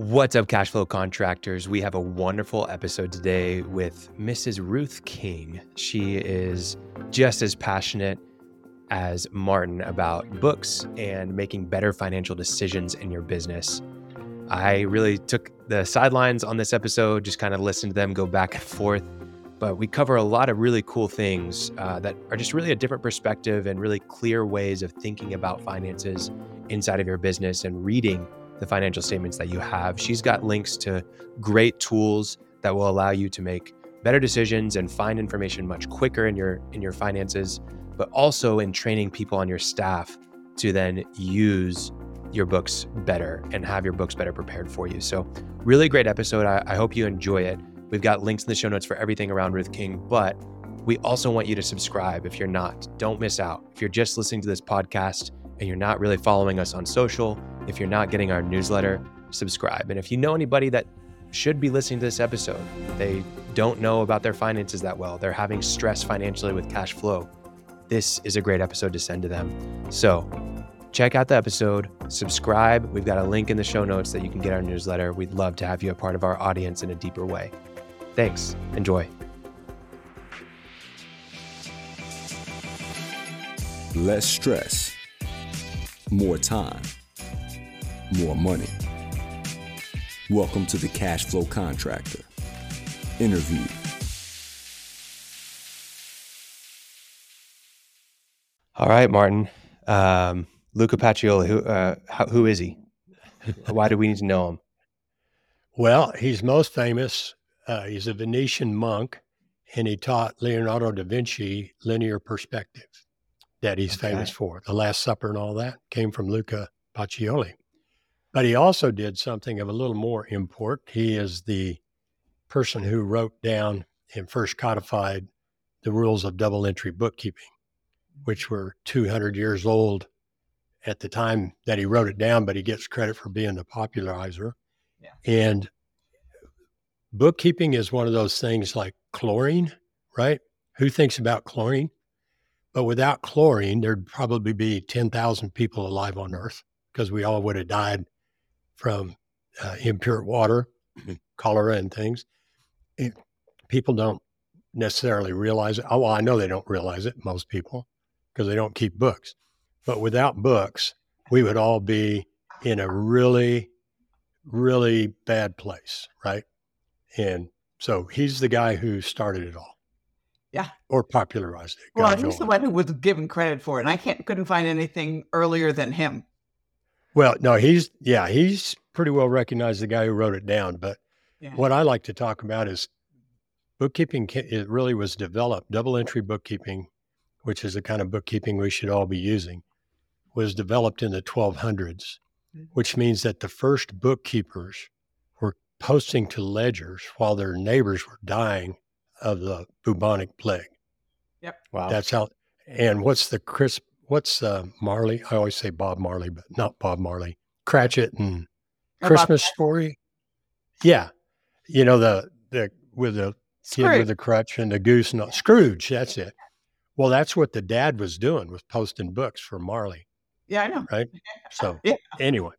What's up, cash flow contractors? We have a wonderful episode today with Mrs. Ruth King. She is just as passionate as Martin about books and making better financial decisions in your business. I really took the sidelines on this episode, just kind of listened to them go back and forth. But we cover a lot of really cool things uh, that are just really a different perspective and really clear ways of thinking about finances inside of your business and reading the financial statements that you have. She's got links to great tools that will allow you to make better decisions and find information much quicker in your in your finances, but also in training people on your staff to then use your books better and have your books better prepared for you. So, really great episode. I, I hope you enjoy it. We've got links in the show notes for everything around Ruth King, but we also want you to subscribe if you're not. Don't miss out. If you're just listening to this podcast and you're not really following us on social, if you're not getting our newsletter, subscribe. And if you know anybody that should be listening to this episode, they don't know about their finances that well, they're having stress financially with cash flow, this is a great episode to send to them. So, check out the episode, subscribe. We've got a link in the show notes that you can get our newsletter. We'd love to have you a part of our audience in a deeper way. Thanks. Enjoy. Less stress, more time, more money. Welcome to the Cash Flow Contractor. Interview. All right, Martin. Um, Luca Pacioli, who, uh, how, who is he? Why do we need to know him? Well, he's most famous. Uh, he's a Venetian monk, and he taught Leonardo da Vinci linear perspective that he's Okay. famous for. The Last Supper and all that came from Luca Pacioli. But he also did something of a little more import. He is the person who wrote down and first codified the rules of double entry bookkeeping, which were 200 years old at the time that he wrote it down, but he gets credit for being the popularizer. Yeah. And bookkeeping is one of those things like chlorine, right? Who thinks about chlorine? But without chlorine, there'd probably be 10,000 people alive on Earth because we all would have died from uh, impure water, cholera, and things. It- people don't necessarily realize it. Oh, well, I know they don't realize it, most people, because they don't keep books. But without books, we would all be in a really, really bad place, right? And so he's the guy who started it all. Yeah. Or popularized it. Well, he's the one who was given credit for it, and I can't couldn't find anything earlier than him. Well, no, he's, yeah, he's pretty well recognized the guy who wrote it down. But Yeah. what I like to talk about is bookkeeping. It really was developed, double entry bookkeeping, which is the kind of bookkeeping we should all be using, was developed in the 1200s, Mhm. which means that the first bookkeepers were posting to ledgers while their neighbors were dying of the bubonic plague. Yep. Wow. That's how. And what's the Chris? What's uh, Marley? I always say Bob Marley, but not Bob Marley. Cratchit and About Christmas story. Yeah, you know the the with the kid with the crutch and the goose and all- Scrooge. That's it. Well, that's what the dad was doing was posting books for Marley. Yeah, I know. Right. So Yeah. anyway,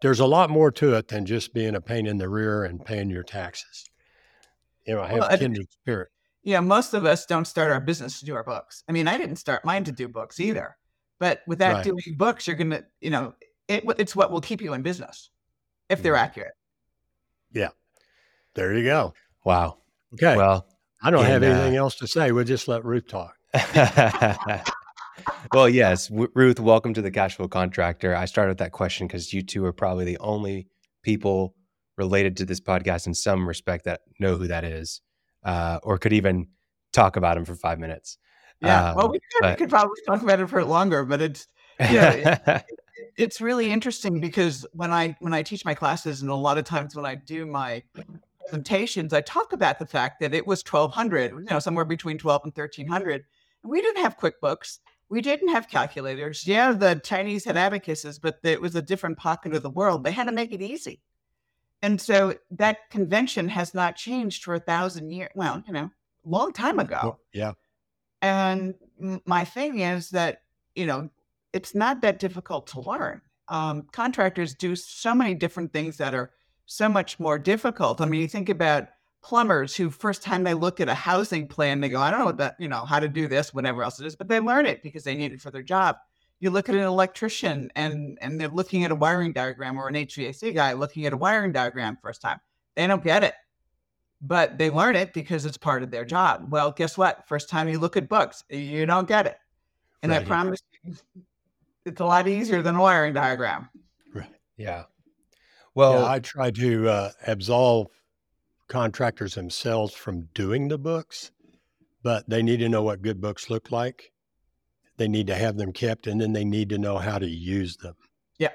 there's a lot more to it than just being a pain in the rear and paying your taxes. You know, I have Well, I- kindred spirit. Yeah, most of us don't start our business to do our books. I mean, I didn't start mine to do books either. But without Right. doing books, you're gonna, you know, it, it's what will keep you in business if they're Mhm. accurate. Yeah. There you go. wow. Okay. Well, I don't have in, uh, anything else to say. We'll just let Ruth talk. well, yes, w- Ruth, welcome to the cash flow contractor. I started with that question because you two are probably the only people related to this podcast in some respect that know who that is, uh, or could even talk about him for five minutes. Yeah. well, Um, we could, but- we could probably talk about it for longer, but it's Yeah, it's really interesting because when I when I teach my classes, and a lot of times when I do my presentations, I talk about the fact that it was 1200, you know, somewhere between 12 and 1300. We didn't have QuickBooks. We didn't have calculators. Yeah, the Chinese had abacuses, but it was a different pocket of the world. They had to make it easy. And so that convention has not changed for a thousand years. Well, you know, long time ago. Yeah. And my thing is that, you know, it's not that difficult to learn. Um, contractors do so many different things that are so much more difficult. I mean, you think about plumbers who first time they look at a housing plan, they go, I don't know what that, you know, how to do this, whatever else it is, but they learn it because they need it for their job. You look at an electrician and and they're looking at a wiring diagram or an HVAC guy looking at a wiring diagram first time. They don't get it. But they learn it because it's part of their job. Well, guess what? First time you look at books, you don't get it. And right. I promise you, it's a lot easier than a wiring diagram. Right. Yeah. Well, yeah, I try to uh, absolve contractors themselves from doing the books, but they need to know what good books look like. They need to have them kept, and then they need to know how to use them. Yeah.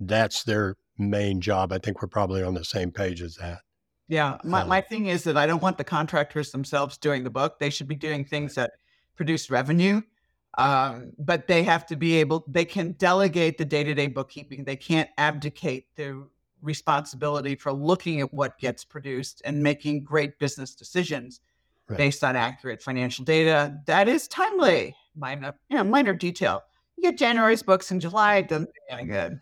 That's their main job. I think we're probably on the same page as that. Yeah. My, um, my thing is that I don't want the contractors themselves doing the book. They should be doing things that produce revenue um, but they have to be able they can delegate the day-to-day bookkeeping they can't abdicate the responsibility for looking at what gets produced and making great business decisions right. based on accurate financial data that is timely minor you know, minor detail you get january's books in july it doesn't do any good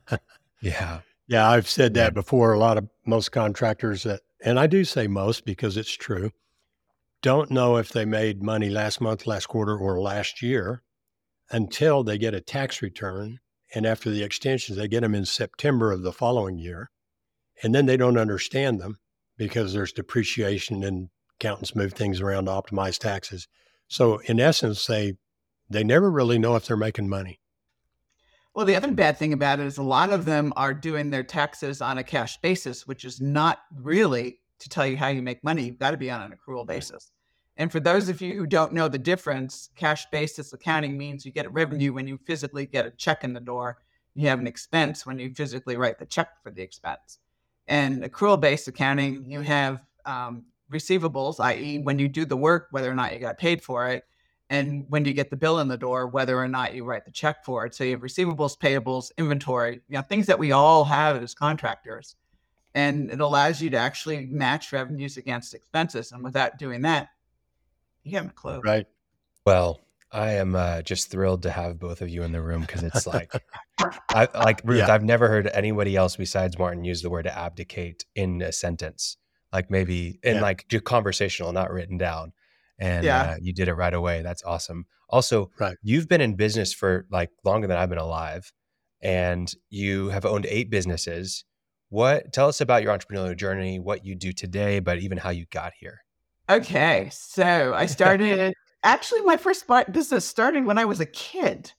yeah yeah i've said that before a lot of most contractors that and i do say most because it's true don't know if they made money last month, last quarter, or last year until they get a tax return. And after the extensions, they get them in September of the following year. And then they don't understand them because there's depreciation and accountants move things around to optimize taxes. So in essence, they they never really know if they're making money. Well, the other bad thing about it is a lot of them are doing their taxes on a cash basis, which is not really to tell you how you make money, you've got to be on an accrual basis. And for those of you who don't know the difference, cash basis accounting means you get a revenue when you physically get a check in the door. You have an expense when you physically write the check for the expense. And accrual based accounting, you have um, receivables, i.e., when you do the work, whether or not you got paid for it, and when you get the bill in the door, whether or not you write the check for it. So you have receivables, payables, inventory, you know, things that we all have as contractors and it allows you to actually match revenues against expenses. And without doing that, you haven't a clue. Right. Well, I am uh, just thrilled to have both of you in the room because it's like, I like Ruth. Yeah. I've never heard anybody else besides Martin use the word abdicate in a sentence, like maybe in yeah. like just conversational, not written down. And yeah. uh, you did it right away. That's awesome. Also, right. you've been in business for like longer than I've been alive, and you have owned eight businesses what tell us about your entrepreneurial journey, what you do today, but even how you got here. Okay, so I started actually my first business started when I was a kid.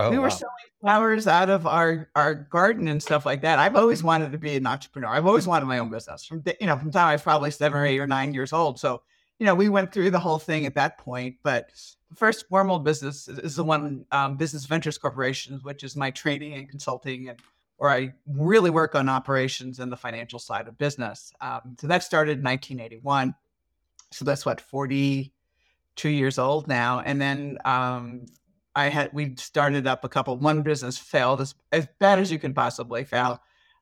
Oh, we were wow. selling flowers out of our our garden and stuff like that. I've always wanted to be an entrepreneur. I've always wanted my own business from you know from time I was probably seven or eight or nine years old. So you know we went through the whole thing at that point. But the first formal business is the one um, Business Ventures Corporation, which is my training and consulting and where I really work on operations and the financial side of business. Um, so that started in 1981. So that's what 42 years old now. And then um, I had we started up a couple. One business failed as, as bad as you can possibly fail.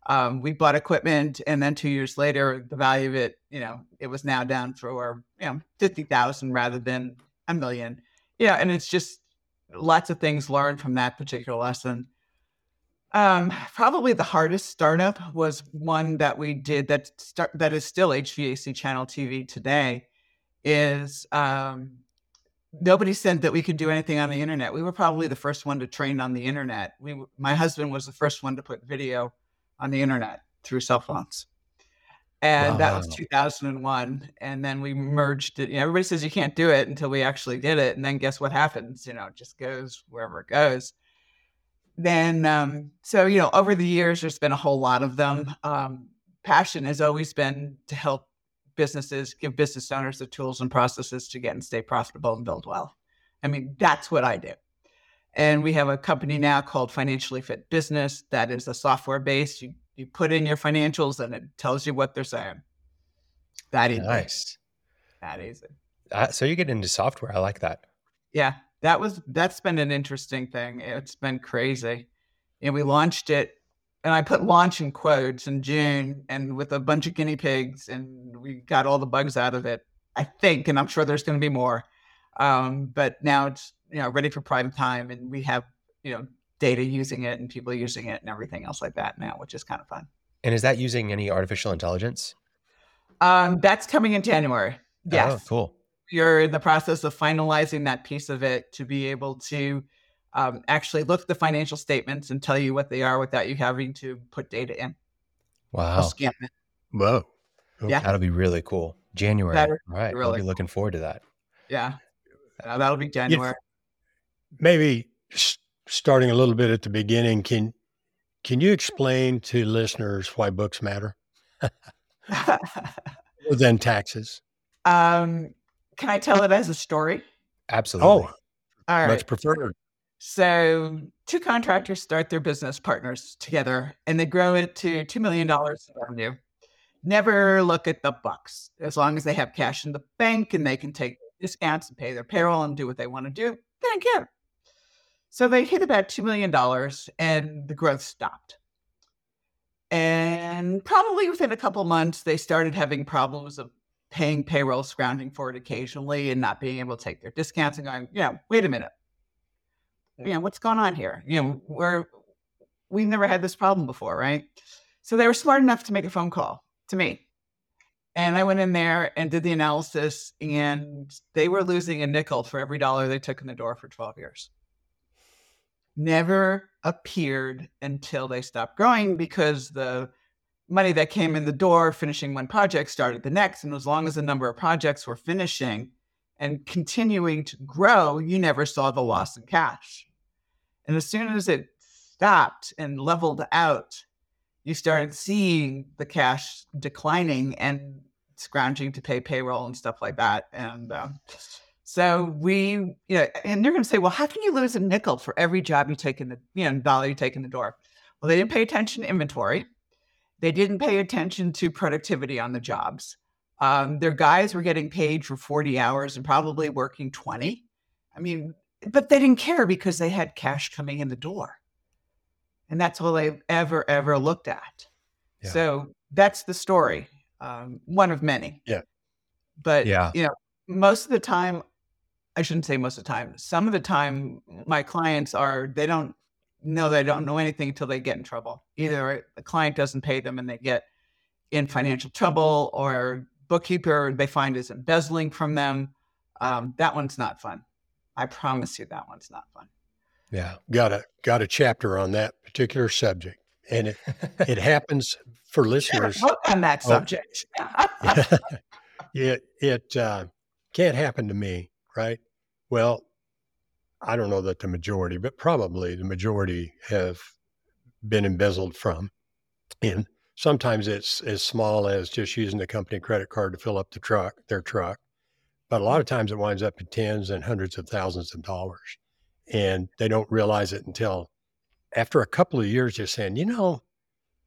Um, we bought equipment, and then two years later, the value of it, you know, it was now down for you know fifty thousand rather than a million. Yeah, and it's just lots of things learned from that particular lesson. Um, probably the hardest startup was one that we did that start that is still HVAC channel TV today. Is um, nobody said that we could do anything on the internet. We were probably the first one to train on the internet. We, my husband was the first one to put video on the internet through cell phones, and wow. that was 2001. And then we merged it. You know, everybody says you can't do it until we actually did it, and then guess what happens? You know, it just goes wherever it goes then um, so you know over the years there's been a whole lot of them um, passion has always been to help businesses give business owners the tools and processes to get and stay profitable and build wealth. I mean that's what i do. And we have a company now called financially fit business that is a software based you, you put in your financials and it tells you what they're saying. That is nice. That easy uh, so you get into software. I like that. Yeah. That was that's been an interesting thing. It's been crazy. And we launched it and I put launch in quotes in June and with a bunch of guinea pigs and we got all the bugs out of it. I think, and I'm sure there's going to be more. Um, but now it's you know ready for prime time and we have you know data using it and people using it and everything else like that now, which is kind of fun. And is that using any artificial intelligence? Um, that's coming in January. Yes. Oh, cool. You're in the process of finalizing that piece of it to be able to um, actually look at the financial statements and tell you what they are without you having to put data in. Wow. I'll scan it. Whoa. Yeah. That'll be really cool. January. That All is right. I'll really be looking forward to that. Yeah. Uh, that'll be January. Maybe s- starting a little bit at the beginning, can can you explain to listeners why books matter other than taxes? um, can I tell it as a story? Absolutely. Oh, All right. much preferred. So, two contractors start their business partners together and they grow it to $2 million in revenue. Never look at the bucks. As long as they have cash in the bank and they can take discounts and pay their payroll and do what they want to do, they don't care. So, they hit about $2 million and the growth stopped. And probably within a couple months, they started having problems of paying payroll, scrounging for it occasionally, and not being able to take their discounts and going, you know, wait a minute you know, what's going on here? You know, we're we've never had this problem before, right? So they were smart enough to make a phone call to me. And I went in there and did the analysis, and they were losing a nickel for every dollar they took in the door for 12 years. Never appeared until they stopped growing because the money that came in the door finishing one project started the next. And as long as the number of projects were finishing and continuing to grow, you never saw the loss in cash. And as soon as it stopped and leveled out, you started seeing the cash declining and scrounging to pay payroll and stuff like that. And um, so we, you know, and they're going to say, well, how can you lose a nickel for every job you take in the, you know, dollar you take in the door? Well, they didn't pay attention to inventory. They didn't pay attention to productivity on the jobs. Um, their guys were getting paid for 40 hours and probably working 20. I mean, but they didn't care because they had cash coming in the door. And that's all they've ever, ever looked at. Yeah. So that's the story, um, one of many. Yeah. But, Yeah. you know, most of the time, I shouldn't say most of the time, some of the time, my clients are, they don't know they don't know anything until they get in trouble. Either the client doesn't pay them and they get in financial trouble, or bookkeeper they find is embezzling from them. Um, that one's not fun. I promise you, that one's not fun. Yeah. Got a got a chapter on that particular subject, and it it happens for listeners. on that Oh. subject. it it uh, can't happen to me, right? Well, I don't know that the majority, but probably the majority have been embezzled from, and sometimes it's as small as just using the company credit card to fill up the truck, their truck, but a lot of times it winds up in tens and hundreds of thousands of dollars, and they don't realize it until after a couple of years. Just saying, you know,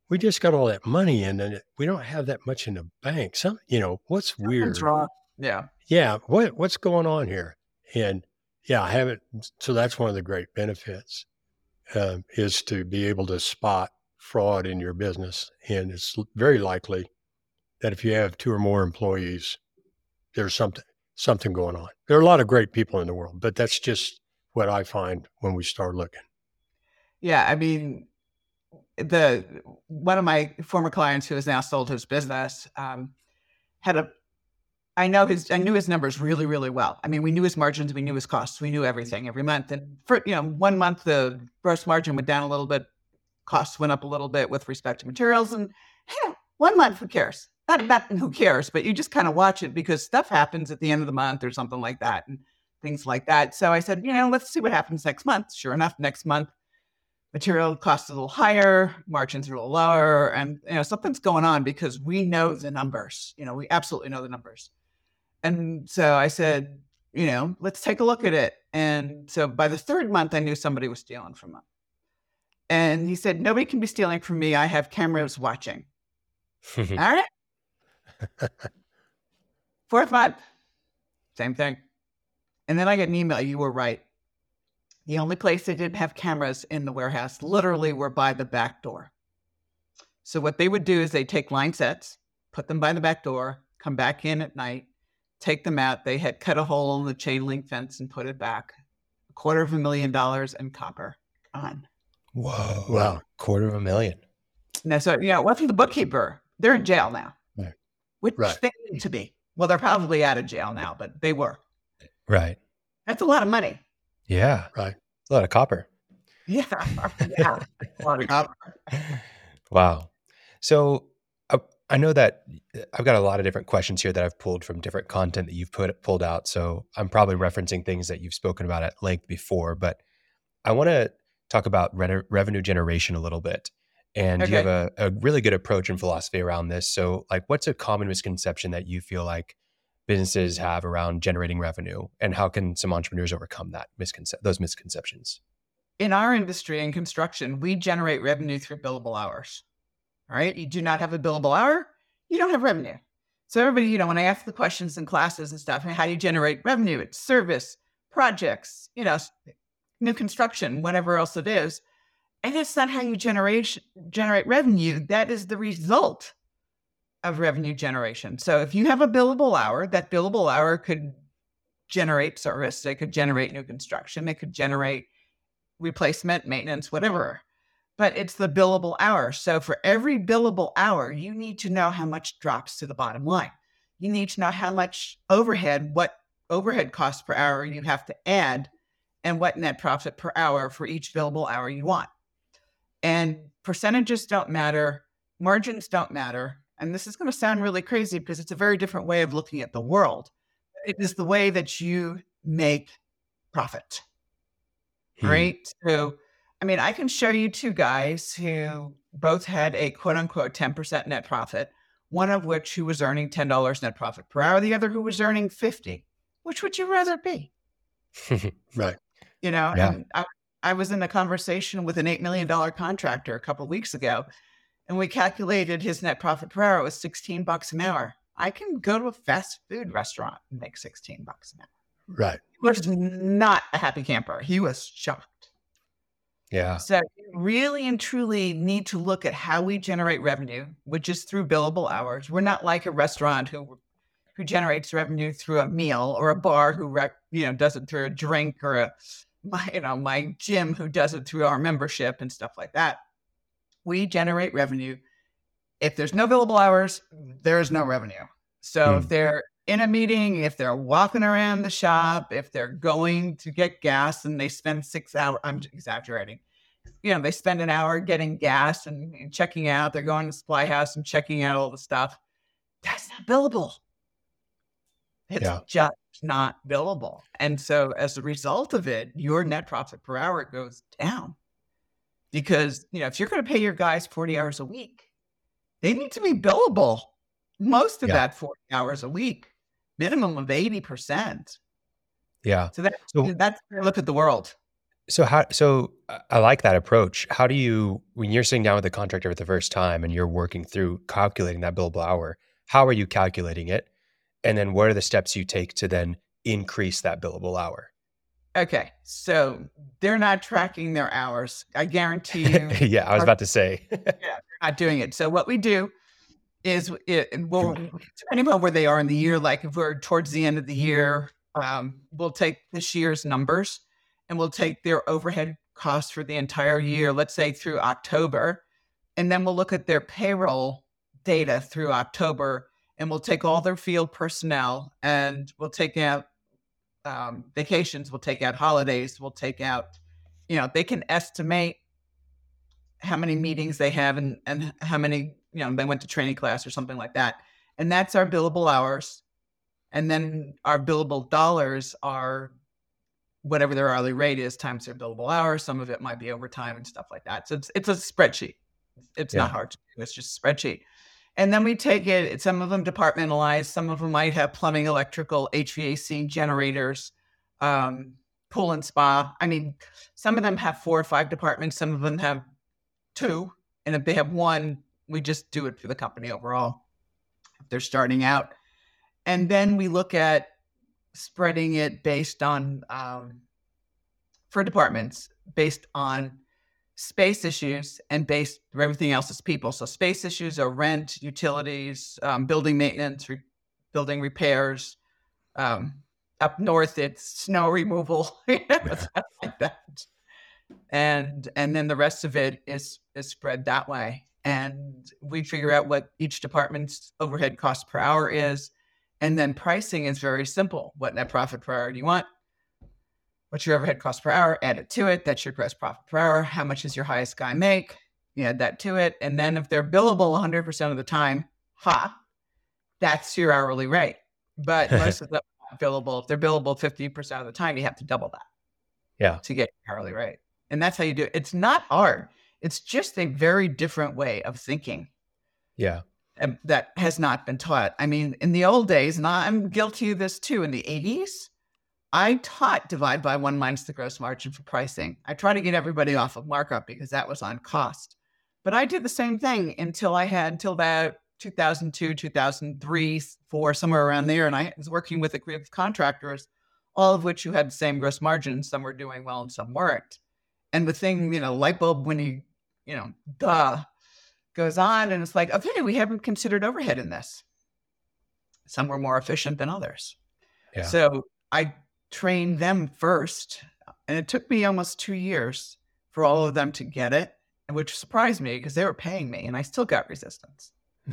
we just got all that money in and we don't have that much in the bank. Some, you know, what's weird? Something's wrong. Yeah. Yeah, what what's going on here? And yeah, I haven't. So that's one of the great benefits uh, is to be able to spot fraud in your business, and it's very likely that if you have two or more employees, there's something something going on. There are a lot of great people in the world, but that's just what I find when we start looking. Yeah, I mean, the one of my former clients who has now sold his business um, had a. I know his. I knew his numbers really, really well. I mean, we knew his margins, we knew his costs, we knew everything every month. And for you know, one month the gross margin went down a little bit, costs went up a little bit with respect to materials, and hey, one month who cares? Not not who cares, but you just kind of watch it because stuff happens at the end of the month or something like that, and things like that. So I said, you know, let's see what happens next month. Sure enough, next month material costs a little higher, margins are a little lower, and you know something's going on because we know the numbers. You know, we absolutely know the numbers. And so I said, you know, let's take a look at it. And so by the third month, I knew somebody was stealing from him. And he said, nobody can be stealing from me. I have cameras watching. All right. Fourth month, same thing. And then I get an email. You were right. The only place they didn't have cameras in the warehouse literally were by the back door. So what they would do is they take line sets, put them by the back door, come back in at night, take them out. They had cut a hole in the chain link fence and put it back. A quarter of a million dollars in copper on. Whoa. Wow. Quarter of a million. No, so yeah, know, wasn't the bookkeeper? They're in jail now, Right. Which Right. they need to be. Well, they're probably out of jail now, but they were. Right. That's a lot of money. Yeah. Right. A lot of copper. Yeah, yeah, a lot of copper. Wow. So uh, I know that uh, I've got a lot of different questions here that I've pulled from different content that you've put pulled out. So I'm probably referencing things that you've spoken about at length before, but I want to talk about re- revenue generation a little bit. And you have a, a really good approach and philosophy around this. So, like, what's a common misconception that you feel like businesses have around generating revenue, and how can some entrepreneurs overcome that misconception those misconceptions? in our industry in construction, we generate revenue through billable hours. All right. You do not have a billable hour, you don't have revenue. So everybody, you know, when I ask the questions in classes and stuff, how do you generate revenue? It's service, projects, you know, new construction, whatever else it is. And that's not how you generate generate revenue. That is the result of revenue generation. So if you have a billable hour, that billable hour could generate service, it could generate new construction, it could generate replacement, maintenance, whatever. But it's the billable hour. So for every billable hour, you need to know how much drops to the bottom line. You need to know how much overhead, what overhead cost per hour you have to add, and what net profit per hour for each billable hour you want. And percentages don't matter, margins don't matter. And this is going to sound really crazy because it's a very different way of looking at the world. It is the way that you make profit Hmm. right? So, I mean, I can show you two guys who both had a quote unquote 10% net profit, one of which who was earning $10 net profit per hour, the other who was earning 50. Which would you rather be? Right. You know, Yeah. I, I was in a conversation with an $8 million contractor a couple of weeks ago, and we calculated his net profit per hour was 16 bucks an hour. I can go to a fast food restaurant and make 16 bucks an hour. Right. He was not a happy camper. He was shocked. yeah. So really and truly need to look at how we generate revenue, which is through billable hours. We're not like a restaurant who who generates revenue through a meal or a bar who rec, you know does it through a drink or a my you know my gym who does it through our membership and stuff like that. We generate revenue. If there's no billable hours, there is no revenue. So Hmm. if they're in a meeting, if they're walking around the shop, if they're going to get gas and they spend six hours, I'm exaggerating. You know, they spend an hour getting gas and, and checking out. They're going to supply house and checking out all the stuff. That's not billable. It's Yeah. just not billable. And so as a result of it, your net profit per hour goes down. Because, you know, if you're going to pay your guys 40 hours a week, they need to be billable most of Yeah. that 40 hours a week, minimum of 80%. Yeah. So that, So- that's how I look at the world. So how so I- I like that approach. How do you when you're sitting down with the contractor for the first time and you're working through calculating that billable hour, how are you calculating it? And then what are the steps you take to then increase that billable hour? Okay. So they're not tracking their hours. I guarantee you yeah, I was about to say. Yeah. Not doing it. So what we do is it, we'll, depending on where they are in the year, like if we're towards the end of the year, um, we'll take this year's numbers and we'll take their overhead costs for the entire year, let's say through October, and then we'll look at their payroll data through October, and we'll take all their field personnel and we'll take out um, vacations, we'll take out holidays, we'll take out, you know, they can estimate how many meetings they have and, and how many, you know, they went to training class or something like that. And that's our billable hours. And then our billable dollars are whatever their hourly rate is times their billable hours. Some of it might be overtime and stuff like that. So it's, it's a spreadsheet. It's Yeah. not hard to do. It's just a spreadsheet. And then we take it, some of them departmentalized, some of them might have plumbing, electrical, HVAC generators, um, pool and spa. I mean, some of them have four or five departments, some of them have two. And if they have one, we just do it for the company overall. If they're starting out. And then we look at spreading it based on, um, for departments, based on space issues and based everything else is people. So space issues are rent, utilities, um, building maintenance, re- building repairs. Um, up north, it's snow removal, you know, stuff like that. And and then the rest of it is is spread that way. and we figure out what each department's overhead cost per hour is. And then pricing is very simple. What net profit per hour do you want? What's your overhead cost per hour? Add it to it. That's your gross profit per hour. How much does your highest guy make? You add that to it. And then if they're billable 100% of the time, ha, that's your hourly rate. But most of them are billable. If they're billable 50% of the time, you have to double that. Yeah. To get your hourly rate. And that's how you do it. It's not hard. It's just a very different way of thinking. Yeah. And that has not been taught. I mean, in the old days, and I'm guilty of this too, in the 80s, I taught divide by one minus the gross margin for pricing. I try to get everybody off of markup because that was on cost. But I did the same thing until I had, until about 2002, 2003, four, somewhere around there. And I was working with a group of contractors, all of which who had the same gross margin. Some were doing well and some weren't. And the thing, you know, light bulb when you you know, duh, goes on. And it's like, okay, we haven't considered overhead in this. Some were more efficient than others. Yeah. So I trained them first. And it took me almost two years for all of them to get it, which surprised me because they were paying me and I still got resistance.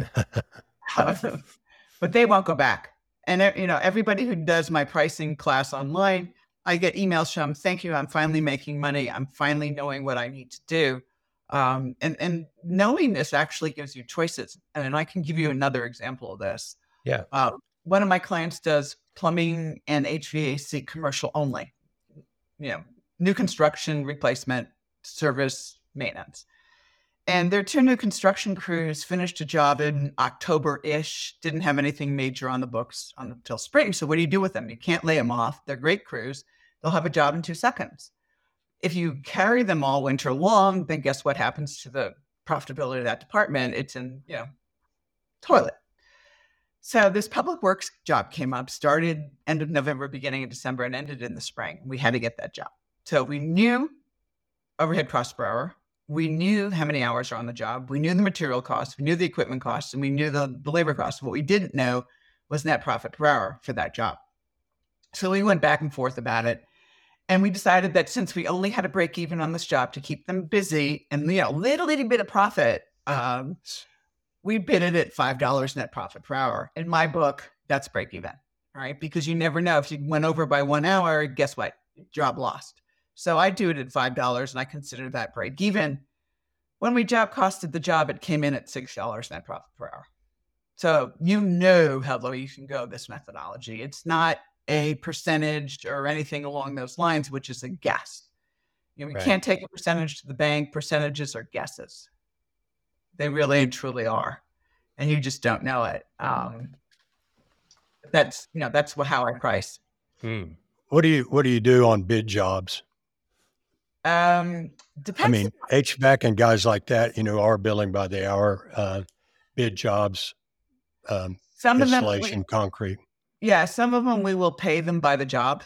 but they won't go back. And you know, everybody who does my pricing class online, I get emails from, "Thank you, I'm finally making money. I'm finally knowing what I need to do." Um, and and knowing this actually gives you choices. And I can give you another example of this. Yeah. Uh, one of my clients does plumbing and HVAC commercial only. You know, new construction, replacement, service, maintenance. And their two new construction crews finished a job in October ish, didn't have anything major on the books until spring. So, what do you do with them? You can't lay them off. They're great crews. They'll have a job in two seconds. If you carry them all winter long, then guess what happens to the profitability of that department? It's in, you know, toilet. So this public works job came up, started end of November, beginning of December, and ended in the spring. We had to get that job. So we knew overhead cost per hour. We knew how many hours are on the job. We knew the material costs. We knew the equipment costs, and we knew the, the labor costs. What we didn't know was net profit per hour for that job. So we went back and forth about it. And we decided that since we only had to break even on this job to keep them busy and you know, little little bit of profit, um, we bid it at five dollars net profit per hour. In my book, that's break even, right? Because you never know if you went over by one hour, guess what? Job lost. So I do it at five dollars, and I consider that break even. When we job costed the job, it came in at six dollars net profit per hour. So you know how low you can go this methodology. It's not a percentage or anything along those lines, which is a guess. You know, we right. can't take a percentage to the bank. Percentages are guesses. They really and truly are, and you just don't know it. Um, that's you know that's how I price. Hmm. What do you What do you do on bid jobs? Um, depends. I mean, HVAC and guys like that, you know, are billing by the hour. Uh, bid jobs, um, some insulation, of them, concrete. Yeah, some of them we will pay them by the job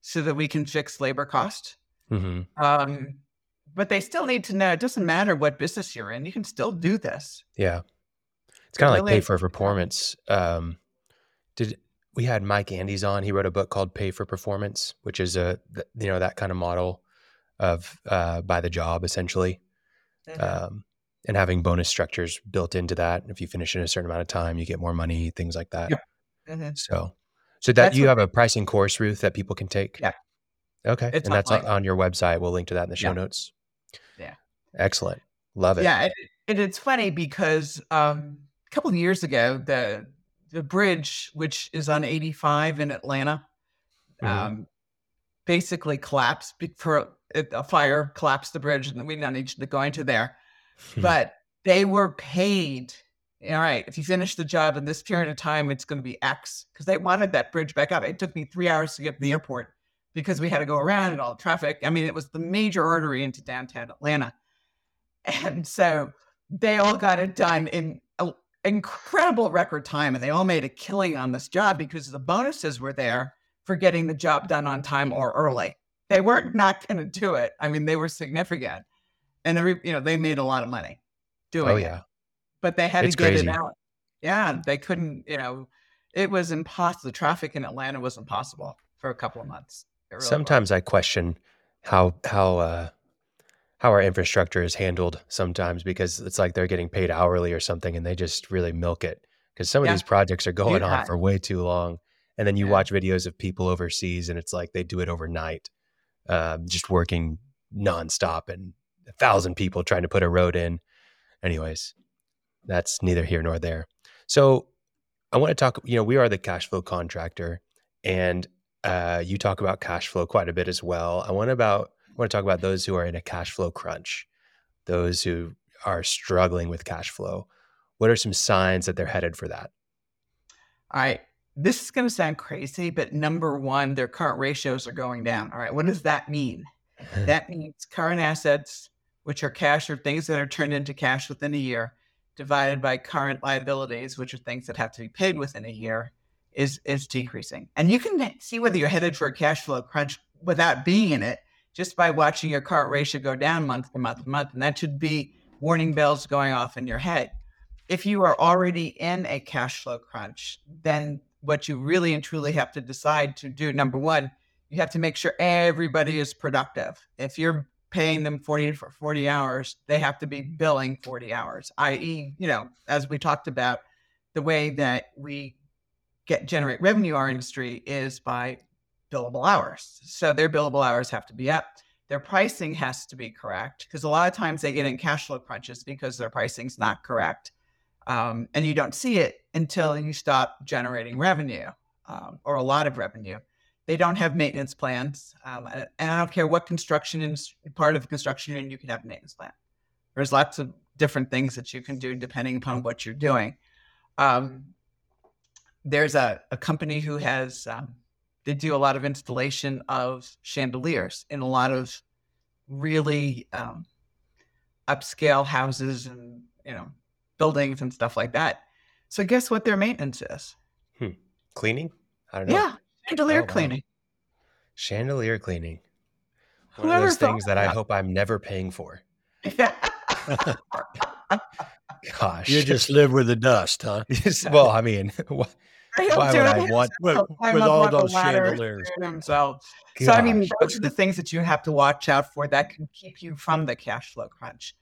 so that we can fix labor cost. Mm-hmm. Um, but they still need to know it doesn't matter what business you're in, you can still do this. Yeah. It's kind of like pay for performance. Um, did we had Mike Andes on? He wrote a book called Pay for Performance, which is a you know that kind of model of uh, by the job essentially, mm-hmm. um, and having bonus structures built into that. If you finish in a certain amount of time, you get more money, things like that. Yeah. Mm-hmm. So, so that that's you have a pricing course, Ruth, that people can take. Yeah. Okay. It's and that's online. on your website. We'll link to that in the show yeah. notes. Excellent. Love it. Yeah. And it, it's funny because um, a couple of years ago, the the bridge, which is on 85 in Atlanta, mm-hmm. um, basically collapsed for a fire, collapsed the bridge, and we don't need to go into there. but they were paid all right, if you finish the job in this period of time, it's going to be X because they wanted that bridge back up. It took me three hours to get to the airport because we had to go around and all the traffic. I mean, it was the major artery into downtown Atlanta. And so they all got it done in an incredible record time and they all made a killing on this job because the bonuses were there for getting the job done on time or early. They weren't not going to do it. I mean, they were significant. And every, you know, they made a lot of money doing oh, yeah. it but they had it's to get crazy. it out. Yeah, they couldn't. You know, it was impossible. The traffic in Atlanta was impossible for a couple of months. Really Sometimes was. I question how how uh, how our infrastructure is handled sometimes because it's like they're getting paid hourly or something and they just really milk it because some of these projects are going on for way too long and then you Yeah. watch videos of people overseas and it's like they do it overnight um, just working nonstop and a thousand people trying to put a road in. Anyways that's neither here nor there. So i want to talk you know we are the cash flow contractor and uh, you talk about cash flow quite a bit as well. I want about want to talk about those who are in a cash flow crunch those who are struggling with cash flow what are some signs that they're headed for that All right. This is going to sound crazy, but number one, their current ratios are going down. All right. What does that mean? That means current assets, which are cash or things that are turned into cash within a year, divided by current liabilities, which are things that have to be paid within a year, is is decreasing. And you can see whether you're headed for a cash flow crunch without being in it just by watching your current ratio go down month to month to month. And that should be warning bells going off in your head. If you are already in a cash flow crunch, then what you really and truly have to decide to do number one, you have to make sure everybody is productive. If you're paying them 40 for 40 hours, they have to be billing 40 hours, i.e., you know, as we talked about, the way that we get generate revenue our industry is by billable hours. So their billable hours have to be up. Their pricing has to be correct because a lot of times they get in cash flow crunches because their pricing's not correct. Um, and you don't see it until you stop generating revenue um, or a lot of revenue. They don't have maintenance plans, um, and I don't care what construction is part of the construction, and you can have a maintenance plan. There's lots of different things that you can do depending upon what you're doing. Um, there's a, a company who has um, they do a lot of installation of chandeliers in a lot of really um, upscale houses and you know buildings and stuff like that. So guess what their maintenance is? Hmm. cleaning i don't know Yeah, chandelier Oh, wow. cleaning. chandelier cleaning one Whoever of those things thought that i hope i'm never paying for gosh You just live with the dust, huh? Well i mean wh- Why would I want- with- with all those chandeliers. themselves. So I mean, those are the things that you have to watch out for that can keep you from the cash flow crunch.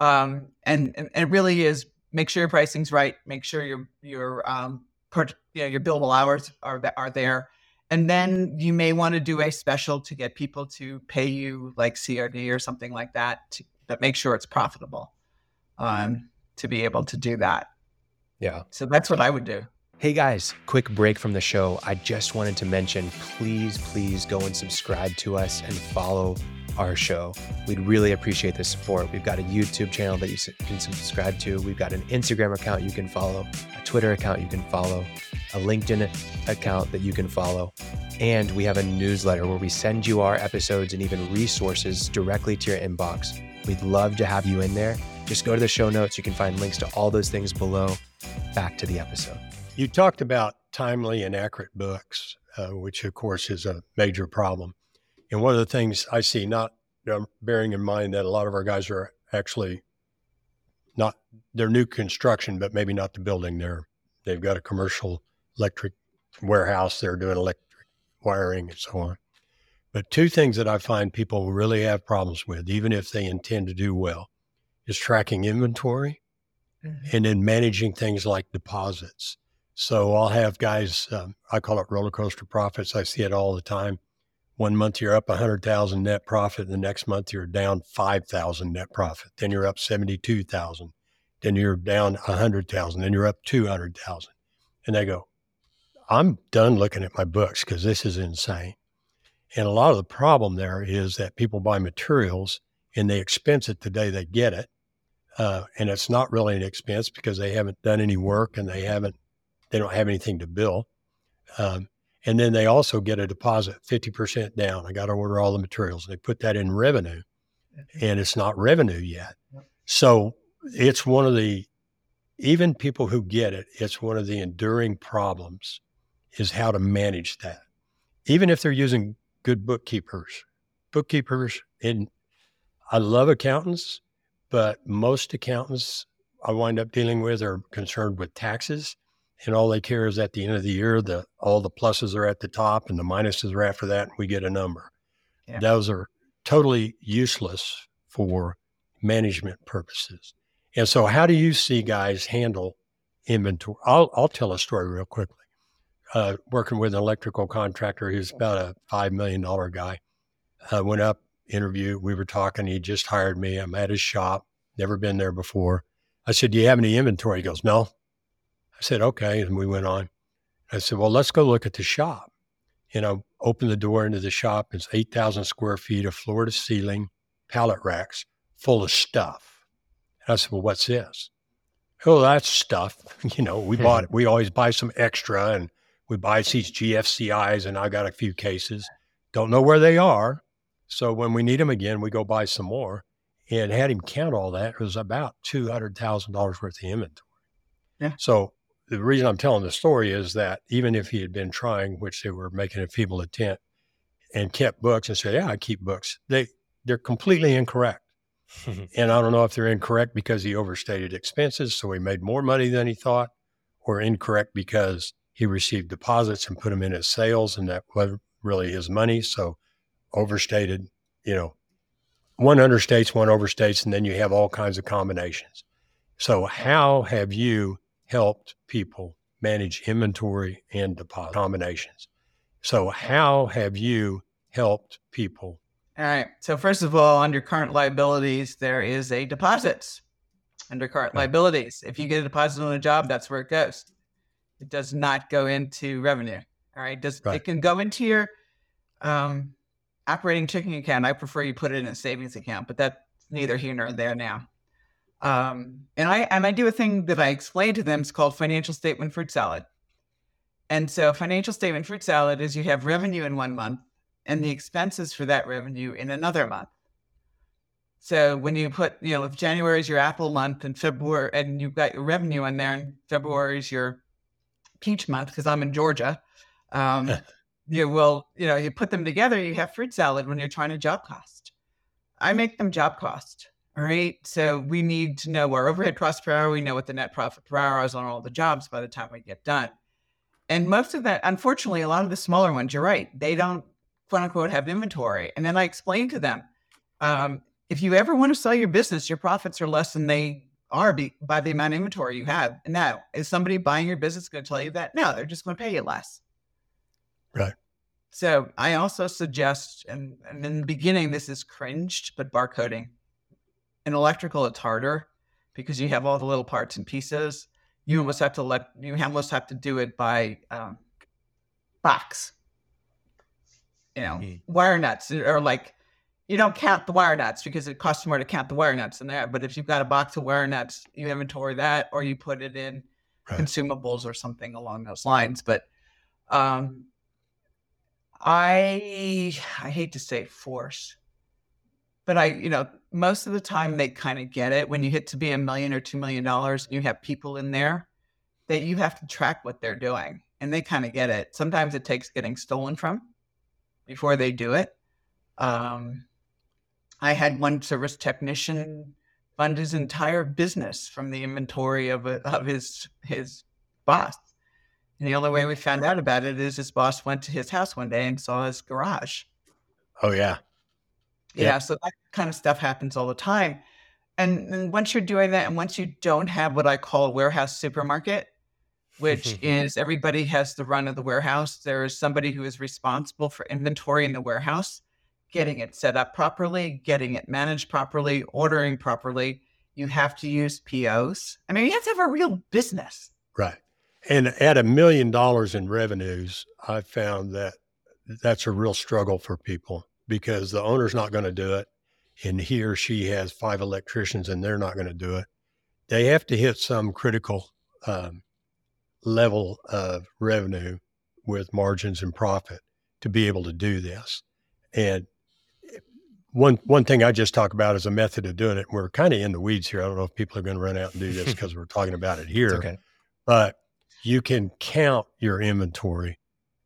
Um, and, and it really is make sure your pricing's right. Make sure your your um per, you know, your billable hours are are there, and then you may want to do a special to get people to pay you like CRD or something like that, to, but make sure it's profitable. Um, to be able to do that. yeah So that's what I would do. Hey guys, quick break from the show. I just wanted to mention please, please go and subscribe to us and follow our show. We'd really appreciate the support. We've got a YouTube channel that you can subscribe to, we've got an Instagram account you can follow, a Twitter account you can follow, a LinkedIn account that you can follow. And we have a newsletter where we send you our episodes and even resources directly to your inbox. We'd love to have you in there. Just go to the show notes. You can find links to all those things below. Back to the episode. You talked about timely and accurate books, uh, which of course is a major problem. And one of the things I see, not um, bearing in mind that a lot of our guys are actually not they're new construction, but maybe not the building. They're they've got a commercial electric warehouse. They're doing electric wiring and so on. But two things that I find people really have problems with, even if they intend to do well, is tracking inventory and then managing things like deposits. So I'll have guys, um, I call it roller coaster profits. I see it all the time. One month you're up 100,000 net profit, the next month you're down 5,000 net profit. Then you're up 72,000. Then you're down 100,000. Then you're up 200,000. And they go, I'm done looking at my books because this is insane. And a lot of the problem there is that people buy materials and they expense it the day they get it. Uh, and it's not really an expense because they haven't done any work and they haven't they don't have anything to bill. Um, and then they also get a deposit 50% down. I got to order all the materials. They put that in revenue and it's not revenue yet. So it's one of the even people who get it it's one of the enduring problems is how to manage that. Even if they're using good bookkeepers bookkeepers and i love accountants but most accountants I wind up dealing with are concerned with taxes, and all they care is at the end of the year the all the pluses are at the top and the minuses are after that, and we get a number. Yeah. Those are totally useless for management purposes. And so, how do you see guys handle inventory? I'll, I'll tell a story real quickly. Uh, working with an electrical contractor who's about a $5 million guy. Uh, went up, interview. We were talking. He just hired me. I'm at his shop, never been there before. I said, Do you have any inventory? He goes, No. I said, Okay. And we went on. I said, Well, let's go look at the shop. You know, open the door into the shop. It's 8,000 square feet of floor to ceiling pallet racks full of stuff. And I said, Well, what's this? Oh, that's stuff. You know, we bought, it. we always buy some extra and we buy these GFCIs, and I got a few cases. Don't know where they are. So when we need them again, we go buy some more. And had him count all that, it was about $200,000 worth of inventory. Yeah. So the reason I'm telling the story is that even if he had been trying, which they were making a feeble attempt, and kept books and said, "Yeah, I keep books," they they're completely incorrect. and I don't know if they're incorrect because he overstated expenses, so he made more money than he thought, or incorrect because he received deposits and put them in his sales, and that wasn't really his money, so overstated. You know, one understates, one overstates, and then you have all kinds of combinations. So, how have you helped people manage inventory and deposit combinations? So, how have you helped people? All right. So, first of all, under current liabilities, there is a deposits under current liabilities. If you get a deposit on a job, that's where it goes. It does not go into revenue. All right. Does Right. it can go into your um, operating checking account? I prefer you put it in a savings account, but that's neither here nor there now. Um, and I and I do a thing that I explain to them. It's called financial statement fruit salad. And so, financial statement fruit salad is you have revenue in one month and the expenses for that revenue in another month. So when you put, you know, if January is your apple month and February, and you've got your revenue in there, and February is your peach month because I'm in Georgia, um, you will, you know, you put them together, you have fruit salad when you're trying to job cost. I make them job cost. All right. So we need to know our overhead cost per hour. We know what the net profit per hour is on all the jobs by the time we get done. And most of that, unfortunately, a lot of the smaller ones, you're right, they don't quote unquote have inventory. And then I explain to them, um, if you ever want to sell your business, your profits are less than they are be, by the amount of inventory you have. And now, is somebody buying your business going to tell you that? No, they're just going to pay you less. Right. So I also suggest, and, and in the beginning, this is cringed, but barcoding. In electrical, it's harder because you have all the little parts and pieces. You almost have to let you almost have to do it by um, box. You know, Mm. wire nuts or like you don't count the wire nuts because it costs more to count the wire nuts in there. But if you've got a box of wire nuts, you inventory that or you put it in Right. consumables or something along those lines. But um, I I hate to say force, but I you know most of the time they kind of get it when you hit to be a million or two million dollars and you have people in there that you have to track what they're doing and they kind of get it. Sometimes it takes getting stolen from before they do it. Um, I had one service technician fund his entire business from the inventory of a, of his his boss. And the only way we found out about it is his boss went to his house one day and saw his garage. Oh, yeah. Yeah, Yeah. so that kind of stuff happens all the time. And, and once you're doing that, and once you don't have what I call a warehouse supermarket, which is everybody has the run of the warehouse, there is somebody who is responsible for inventory in the warehouse, getting it set up properly, getting it managed properly, ordering properly. You have to use POs. I mean, you have to have a real business. Right. And at a million dollars in revenues, I found that that's a real struggle for people because the owner's not going to do it. And he or she has five electricians and they're not going to do it. They have to hit some critical um, level of revenue with margins and profit to be able to do this. And one one thing I just talk about is a method of doing it. We're kind of in the weeds here. I don't know if people are going to run out and do this because we're talking about it here okay. but you can count your inventory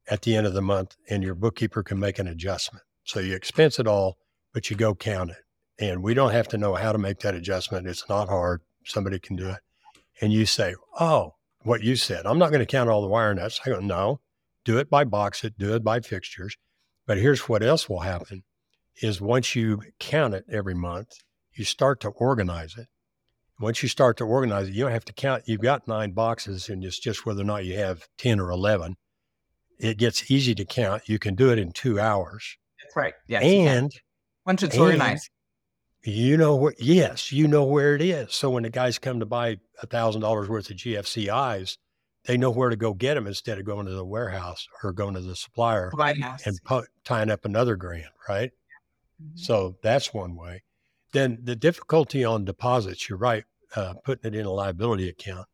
at the end of the month and your bookkeeper can make an adjustment. So you expense it all, but you go count it. And we don't have to know how to make that adjustment. It's not hard. Somebody can do it. And you say, Oh, what you said, I'm not going to count all the wire nuts. I go, No, do it by box it, do it by fixtures. But here's what else will happen is once you count it every month, you start to organize it. Once you start to organize it, you don't have to count. You've got nine boxes, and it's just whether or not you have 10 or 11. It gets easy to count. You can do it in two hours. That's right. Yes. and once it's organized. you know where, yes, you know where it is. So when the guys come to buy a thousand dollars worth of GFCIs, they know where to go get them instead of going to the warehouse or going to the supplier. Yes. and pu- tying up another grand, right? Mhm. So that's one way. Then the difficulty on deposits, you're right, uh, putting it in a liability account.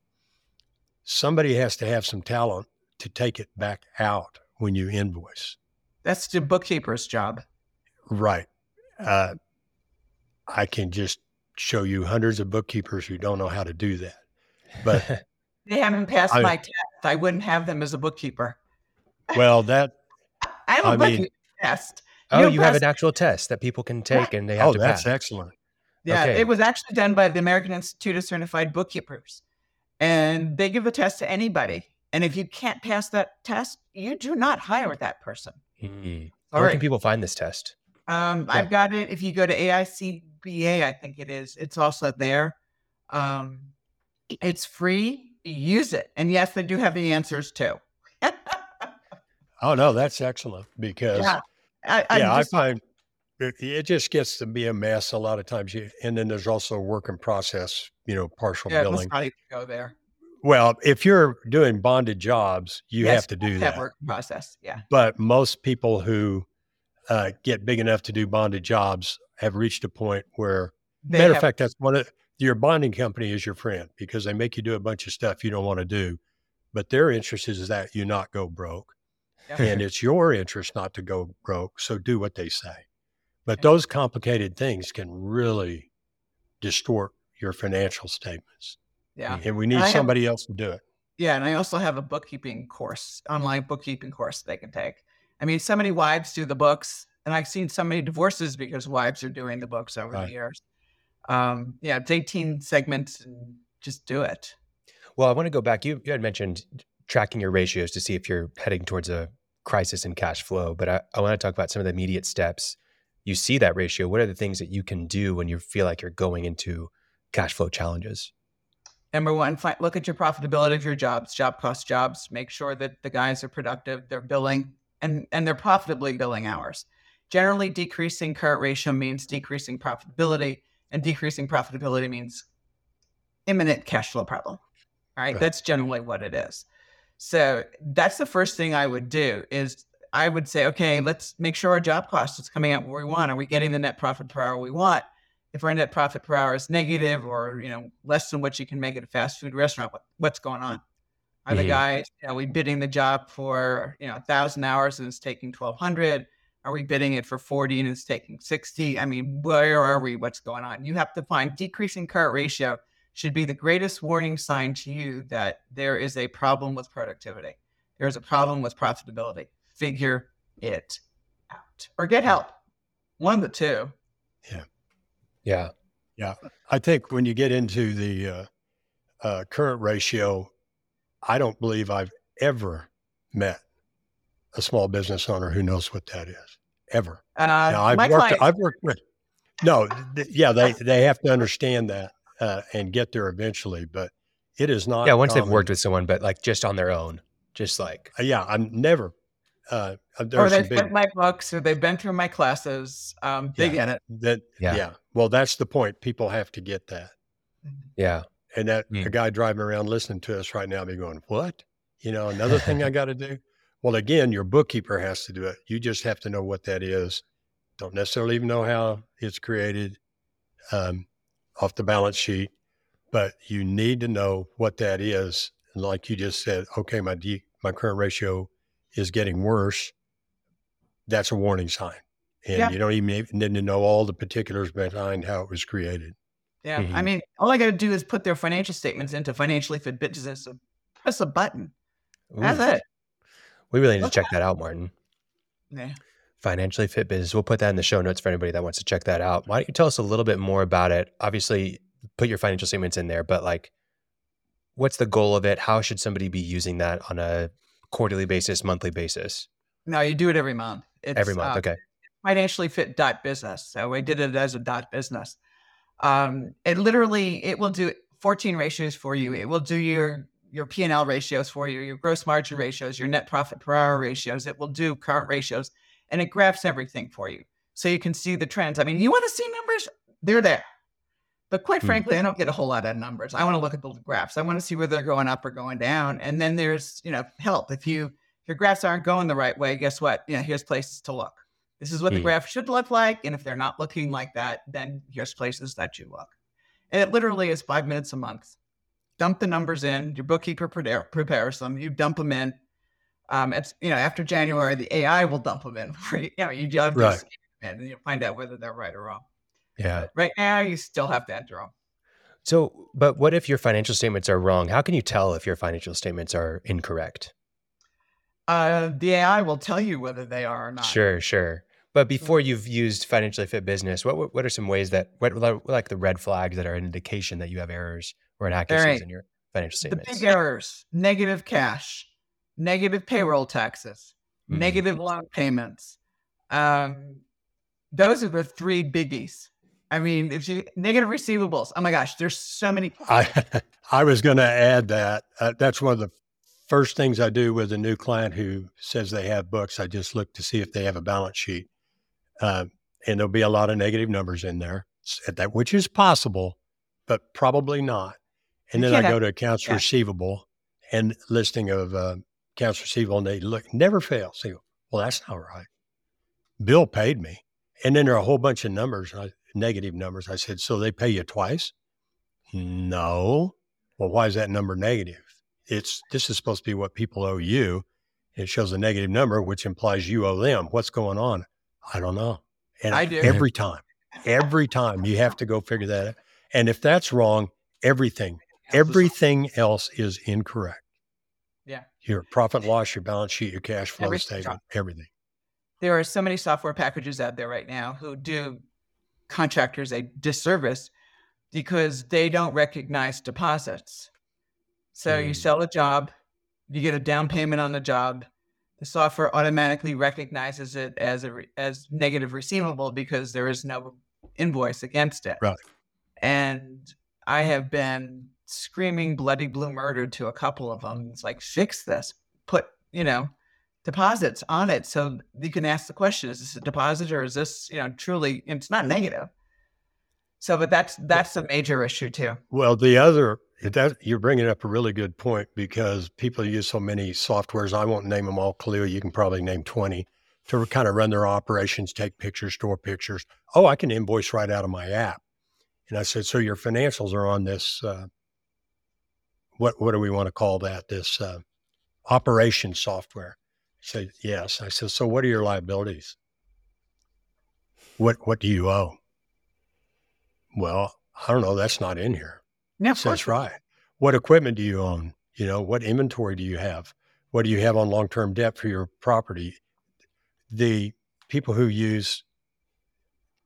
Somebody has to have some talent to take it back out when you invoice. That's the bookkeeper's job. Right. Uh, I can just show you hundreds of bookkeepers who don't know how to do that. But They haven't passed I- my test. I wouldn't have them as a bookkeeper. well, that I have a I mean- bookkeeping test. oh, You you have an actual test that people can take and they have oh, to that's excellent. Yeah, Okay. it was actually done by the American Institute of Certified Bookkeepers. And they give a test to anybody. And if you can't pass that test, you do not hire that person. Mm. All Where right. can people find this test? Um, Yeah. I've got it. If you go to AICBA, I think it is, it's also there. Um, it's free. Use it. And yes, they do have the answers too. Oh no, that's excellent because yeah. I, I yeah, just- I find it, it just gets to be a mess a lot of times. You, and then there's also work in process, you know, partial yeah, let's billing. not go there. Well, if you're doing bonded jobs, you Yes, have to do That that. work process. Yeah. But most people who uh, get big enough to do bonded jobs have reached a point where, They matter of fact, that's one of your bonding company is your friend because they make you do a bunch of stuff you don't want to do. But their interest is that you not go broke. Yeah. and it's your interest not to go broke. So do what they say. But Okay. those complicated things can really distort your financial statements. Yeah. And we need have- somebody else to do it. Yeah, and I also have a bookkeeping course, online bookkeeping course they can take. I mean, so many wives do the books, and I've seen so many divorces because wives are doing the books over Right. the years. Um, yeah, it's 18 segments and just do it. Well, I want to go back. You you had mentioned tracking your ratios to see if you're heading towards a crisis in cash flow, but I, I want to talk about some of the immediate steps. You see that ratio. What are the things that you can do when you feel like you're going into cash flow challenges? Number one, look at your profitability of your jobs, job cost jobs. Make sure that the guys are productive, they're billing, and and they're profitably billing hours. Generally, decreasing current ratio means decreasing profitability, and decreasing profitability means imminent cash flow problem. All right, Right. that's generally what it is. So that's the first thing I would do is I would say, okay, let's make sure our job cost is coming out where we want. Are we getting the net profit per hour we want? If our net profit per hour is negative or you know less than what you can make at a fast food restaurant, what, what's going on? Are the Mhm. guys are we bidding the job for you know a thousand hours and it's taking twelve hundred? Are we bidding it for forty and it's taking sixty? I mean, where are we? What's going on? You have to find decreasing current ratio should be the greatest warning sign to you that there is a problem with productivity. There is a problem with profitability. Figure it out or get help. One of the two. Yeah. I think when you get into the uh, uh, current ratio, I don't believe I've ever met a small business owner who knows what that is ever. Uh, Now, I've worked. clients, I've worked with. No, th- yeah, they they have to understand that uh, and get there eventually. But it is not. Yeah. Once they've worked with someone, but like just on their own, just like, Uh, yeah, I'm never. Uh, uh, there or are some they've big read my books, or they've been through my classes. Um, they Yeah. get it. that. Yeah. Yeah. Well, that's the point. People have to get that. yeah. And that Mm. a guy driving around listening to us right now be going, "What? You know, another thing I got to do." Well, again, your bookkeeper has to do it. You just have to know what that is. Don't necessarily even know how it's created um, off the balance sheet, but you need to know what that is. And like you just said, okay, my D, my current ratio is getting worse. That's a warning sign, and Yeah. you don't even need to know all the particulars behind how it was created. Yeah. I Mhm. mean, all I got to do is put their financial statements into financially fit business. and Press a button. That's Ooh, it. We really need to check that out, Martin. Yeah. Financially Fit business. We'll put that in the show notes for anybody that wants to check that out. Why don't you tell us a little bit more about it? Obviously, put your financial statements in there, but like, what's the goal of it? How should somebody be using that on a quarterly basis, monthly basis? No, you do it every month. It's, Every month. uh, okay. financially fit dot business. So we did it as a dot business. Um, it literally it will do 14 ratios for you. It will do your your P&L ratios for you, your gross margin ratios, your net profit per hour ratios. It will do current ratios and it graphs everything for you. So you can see the trends. I mean, you want to see numbers? They're there. But quite hmm. frankly, I don't get a whole lot of numbers. I want to look at the graphs. I want to see whether they're going up or going down. And then there's, you know, help. If you if your graphs aren't going the right way, guess what? You know, here's places to look. This is what the hmm. graph should look like. And if they're not looking like that, then here's places that you look. And it literally is five minutes a month dump the numbers in. Your bookkeeper prepare, prepares them. You dump them in. Um, it's you know after January, the AI will dump them in. for you know, you just right. and you find out whether they're right or wrong. Yeah. Right now, you still have to enter them. So, but what if your financial statements are wrong? How can you tell if your financial statements are incorrect? Uh, the AI will tell you whether they are or not. Sure, sure. But before you've used financially fit business, what what are some ways that what like the red flags that are an indication that you have errors or inaccuracies right. in your financial statements? The big errors: negative cash, negative payroll taxes, mm-hmm. negative loan payments. Um, those are the three biggies. I mean, if you negative receivables, oh my gosh, there's so many. I I was going to add that uh, that's one of the first things I do with a new client who says they have books. I just look to see if they have a balance sheet uh, and there'll be a lot of negative numbers in there, that which is possible, but probably not. And then I go to accounts yeah. receivable and listing of uh, accounts receivable, and they look never fails. They go, well, that's not right. Bill paid me, and then there are a whole bunch of numbers, uh, negative numbers. I said, so they pay you twice? No. Well, why is that number negative? It's this is supposed to be what people owe you. It shows a negative number, which implies you owe them. What's going on? I don't know. And I do. Every time, every time you have to go figure that out. And if that's wrong, everything, everything else is incorrect. Yeah. Your profit loss, your balance sheet, your cash flow every statement, everything. There are so many software packages out there right now who do contractors a disservice because they don't recognize deposits. So mm. you sell a job, you get a down payment on the job, the software automatically recognizes it as a as negative receivable because there is no invoice against it. Right. And I have been screaming bloody blue murder to a couple of them. It's like fix this, put you know deposits on it so you can ask the question: Is this a deposit or is this you know truly? It's not negative. So, but that's that's a major issue too. Well, the other that you're bringing up a really good point because people use so many softwares. I won't name them all. Clio, you can probably name 20 to kind of run their operations, take pictures, store pictures. Oh, I can invoice right out of my app. And I said, so your financials are on this. Uh, what what do we want to call that? This uh, operation software. Said, yes. I said, so what are your liabilities? What what do you owe? Well, I don't know. That's not in here. Yeah, that's right. What equipment do you own? You know, what inventory do you have? What do you have on long term debt for your property? The people who use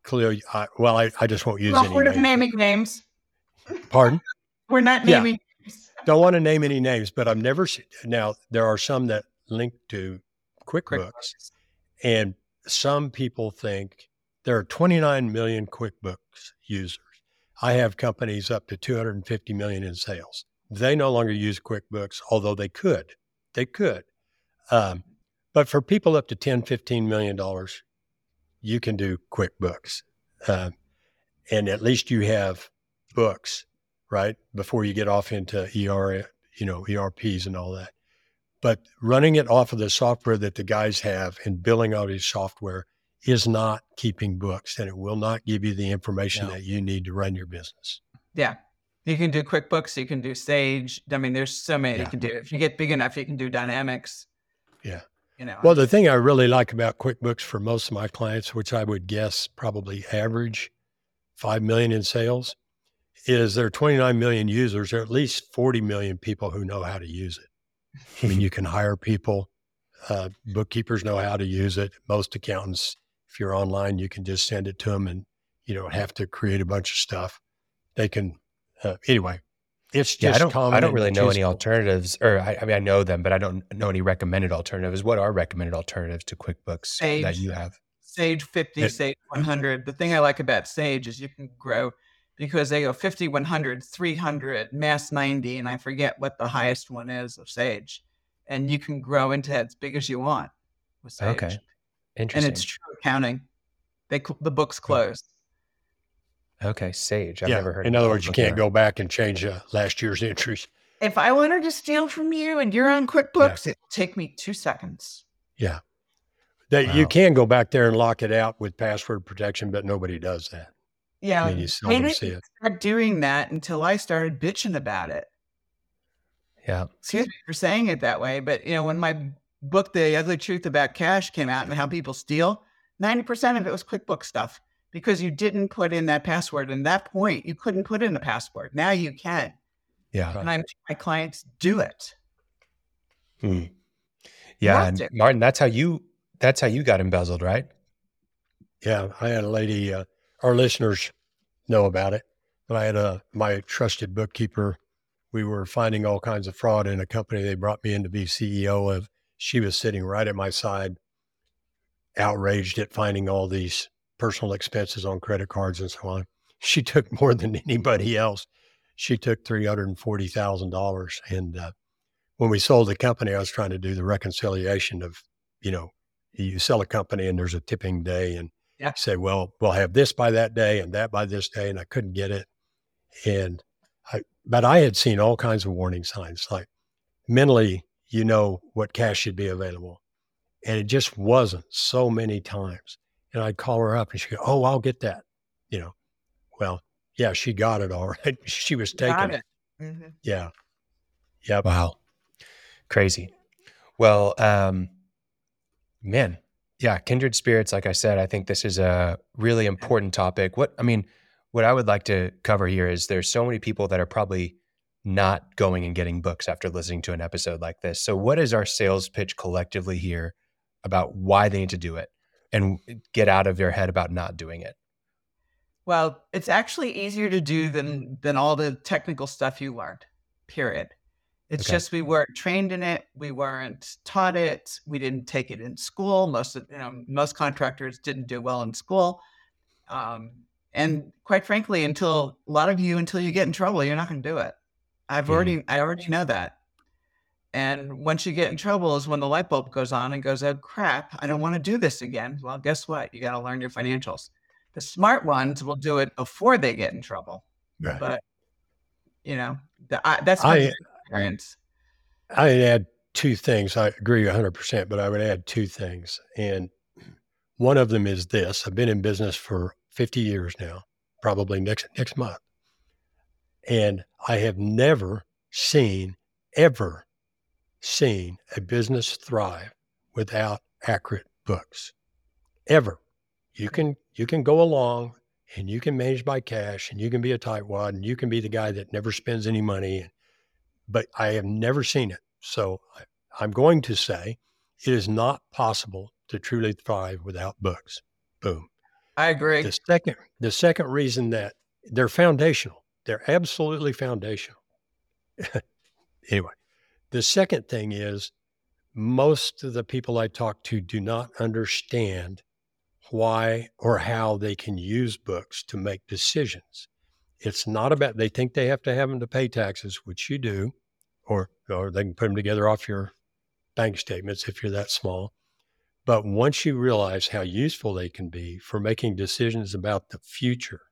Clio, I, well, I, I just won't use well, any. We're not naming names. Pardon? we're not naming. Yeah. Don't want to name any names, but I've never seen. Now there are some that link to QuickBooks, QuickBooks, and some people think there are 29 million QuickBooks users. I have companies up to 250 million in sales. They no longer use QuickBooks, although they could. They could. Um, but for people up to 10, 15 million dollars, you can do QuickBooks. Uh, and at least you have books, right? Before you get off into ER, you know, ERPs and all that. But running it off of the software that the guys have and billing out his software is not keeping books and it will not give you the information no. that you need to run your business. Yeah. You can do QuickBooks, you can do Sage. I mean, there's so many yeah. you can do. If you get big enough, you can do Dynamics. Yeah. You know. Well, the thing I really like about QuickBooks for most of my clients, which I would guess probably average 5 million in sales, is there are 29 million users. There are at least 40 million people who know how to use it. I mean, you can hire people. Uh, bookkeepers know how to use it. Most accountants if you're online, you can just send it to them and you don't have to create a bunch of stuff. They can, uh, anyway, it's just yeah, I don't, I don't really know any alternatives, or I, I, mean, I know them, but I don't know any recommended alternatives. What are recommended alternatives to QuickBooks Sage, that you have? Sage 50, it, Sage 100. The thing I like about Sage is you can grow because they go 50, 100, 300, MAS 90, and I forget what the highest one is of Sage. And you can grow into as big as you want with Sage. Okay. Interesting. And it's true accounting. They the book's closed. Okay, Sage. I've yeah. never heard. Of. In other words, you can't go back and change uh, last year's entries. If I wanted to steal from you and you're on QuickBooks, yeah. it'd take me two seconds. Yeah. That wow. you can go back there and lock it out with password protection, but nobody does that. Yeah. I mean, you seldom see it. Start doing that until I started bitching about it. Yeah. Excuse me for saying it that way, but you know, when my book, The Ugly Truth About Cash, came out and how people steal, 90% of it was QuickBooks stuff because you didn't put in that password. And that point, you couldn't put in a password. Now you can. Yeah. And I'm my clients do it. Hmm. Yeah. And Martin, that's how you that's how you got embezzled, right? Yeah. I had a lady, uh, our listeners know about it, but I had a my trusted bookkeeper. We were finding all kinds of fraud in a company they brought me in to be CEO of. She was sitting right at my side, outraged at finding all these personal expenses on credit cards and so on. She took more than anybody else. She took three hundred and forty thousand dollars, and uh, when we sold the company, I was trying to do the reconciliation of, you know, you sell a company and there's a tipping day, and yeah. say, well, we'll have this by that day and that by this day, and I couldn't get it, and I, but I had seen all kinds of warning signs, like mentally, you know what cash should be available, and it just wasn't so many times and I'd call her up and she'd go, Oh, I'll get that. You know, well, yeah, she got it all right. she was taking it. it. Mm-hmm. Yeah. Yeah. Wow. Crazy. Well, um, man, yeah, kindred spirits. Like I said, I think this is a really important topic. What, I mean, what I would like to cover here is there's so many people that are probably not going and getting books after listening to an episode like this. So, what is our sales pitch collectively here about why they need to do it? and get out of your head about not doing it? Well, it's actually easier to do than than all the technical stuff you learned. Period. It's okay. just we weren't trained in it. We weren't taught it. We didn't take it in school. Most of you know most contractors didn't do well in school. Um, and quite frankly, until a lot of you, until you get in trouble, you're not going to do it. I've mm. already I already know that. And once you get in trouble is when the light bulb goes on and goes, oh crap, I don't want to do this again. Well, guess what? You got to learn your financials. The smart ones will do it before they get in trouble. Right. But, you know, the, I, that's I, I'd add two things. I agree 100%, but I would add two things. And one of them is this I've been in business for 50 years now, probably next, next month. And I have never seen ever seen a business thrive without accurate books ever. You can you can go along and you can manage by cash and you can be a tightwad and you can be the guy that never spends any money. But I have never seen it. So I'm going to say it is not possible to truly thrive without books. Boom. I agree. The second the second reason that they're foundational. They're absolutely foundational. anyway, the second thing is most of the people I talk to do not understand why or how they can use books to make decisions. It's not about, they think they have to have them to pay taxes, which you do, or, or they can put them together off your bank statements if you're that small. But once you realize how useful they can be for making decisions about the future,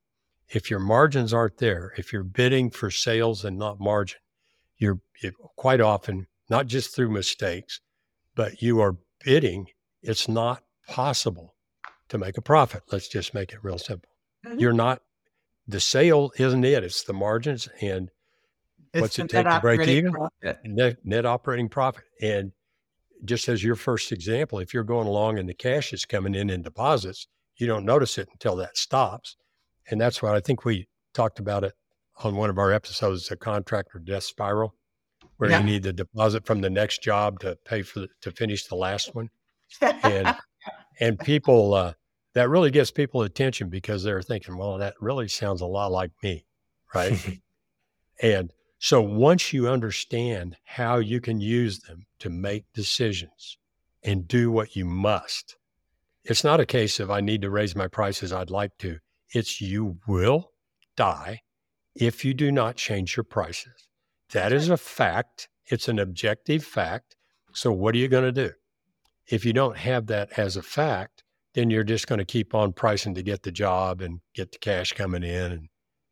if your margins aren't there, if you're bidding for sales and not margin, you're quite often not just through mistakes, but you are bidding. It's not possible to make a profit. Let's just make it real simple. Mm-hmm. You're not, the sale isn't it, it's the margins and it's what's it take to break even? Net, net operating profit. And just as your first example, if you're going along and the cash is coming in in deposits, you don't notice it until that stops. And that's what I think we talked about it on one of our episodes, the contractor death spiral, where yeah. you need the deposit from the next job to pay for the, to finish the last one, and and people uh, that really gets people attention because they're thinking, well, that really sounds a lot like me, right? and so once you understand how you can use them to make decisions and do what you must, it's not a case of I need to raise my prices. I'd like to. It's you will die if you do not change your prices. That is a fact. It's an objective fact. So, what are you going to do? If you don't have that as a fact, then you're just going to keep on pricing to get the job and get the cash coming in. And,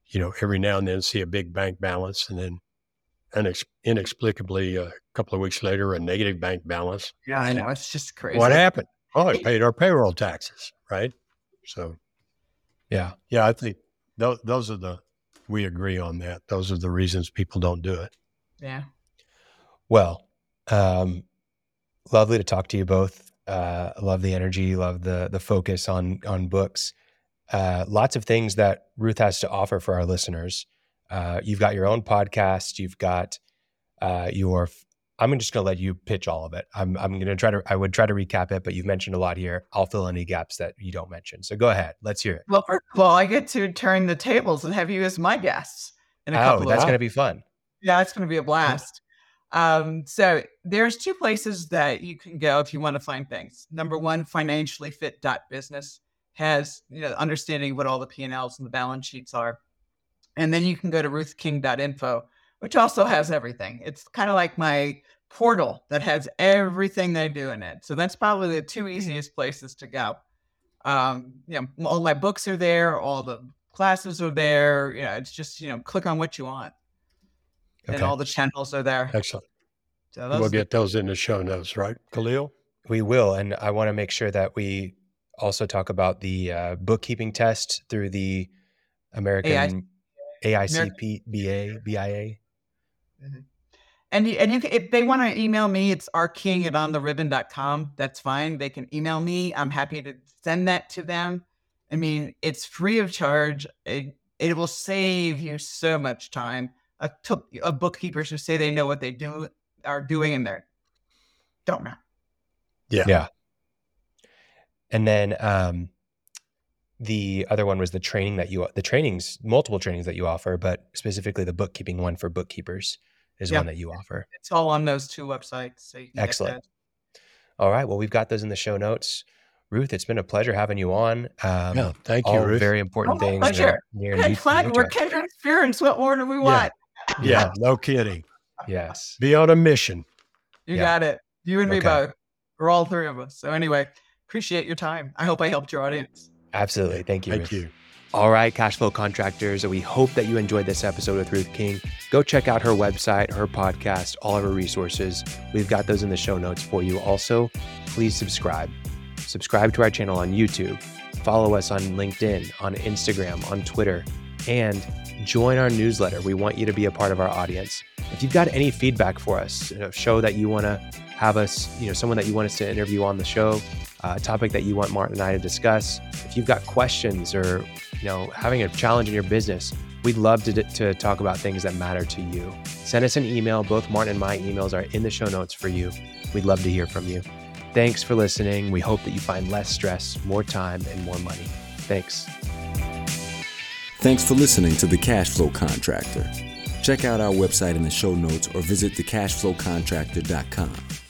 you know, every now and then see a big bank balance and then inex- inexplicably a couple of weeks later, a negative bank balance. Yeah, I know. It's just crazy. What happened? Oh, I paid our payroll taxes, right? So, Yeah. yeah, I think those, those are the, we agree on that. Those are the reasons people don't do it. Yeah. Well, um, lovely to talk to you both. Uh, love the energy, love the the focus on on books. Uh, lots of things that Ruth has to offer for our listeners. Uh, you've got your own podcast. You've got uh, your. I'm just going to let you pitch all of it. I'm I'm going to try to. I would try to recap it, but you've mentioned a lot here. I'll fill any gaps that you don't mention. So go ahead. Let's hear it. Well, first of all, I get to turn the tables and have you as my guests in a couple of weeks. Oh, couple that's going to be fun. Yeah, it's going to be a blast. Um, so there's two places that you can go if you want to find things. Number one, financiallyfit.business has you know understanding what all the P&Ls and the balance sheets are. And then you can go to ruthking.info, which also has everything. It's kind of like my portal that has everything they do in it. So that's probably the two easiest places to go. Um, you know, all my books are there, all the classes are there. You know, it's just, you know, click on what you want and all the channels are there. Excellent. So those We'll get those in the show notes, right, Khalil? We will, and I want to make sure that we also talk about the uh, bookkeeping test through the American AICPBA BIA. and you, and you can, if they want to email me, it's rking at ontheribbon.com. That's fine. They can email me. I'm happy to send that to them. I mean, it's free of charge. It, it will save you so much time. I took uh, bookkeepers who say they know what they do are doing and they don't know. Yeah. Yeah. And then um, the other one was the training that you the trainings multiple trainings that you offer, but specifically the bookkeeping one for bookkeepers is Yeah. one that you offer. It's all on those two websites. So you can get Excellent. that. All right. Well, we've got those in the show notes. Ruth, it's been a pleasure having you on. Um, Yeah. Thank you, all Ruth. very important Oh, my things. that pleasure. are Near and Hey, dear to flag, your we're heart. kindred spirits. What more do we want? Yeah. No kidding. Yes. Be on a mission. You Yeah. got it. You and me Okay. both. We're all three of us. So anyway, appreciate your time. I hope I helped your audience. Absolutely. Thank you. Thank Ruth. you. All right, cash flow contractors. We hope that you enjoyed this episode with Ruth King. Go check out her website, her podcast, all of her resources. We've got those in the show notes for you. Also, please subscribe. Subscribe to our channel on YouTube. Follow us on LinkedIn, on Instagram, on Twitter, and join our newsletter. We want you to be a part of our audience. If you've got any feedback for us, a show that you want to have us, you know, someone that you want us to interview on the show, uh, a topic that you want Martin and I to discuss, if you've got questions or you know having a challenge in your business, we'd love to, to talk about things that matter to you. Send us an email. Both Martin and my emails are in the show notes for you. We'd love to hear from you. Thanks for listening. We hope that you find less stress, more time, and more money. Thanks. Thanks for listening to The Cash Flow Contractor. Check out our website in the show notes or visit thecashflowcontractor.com.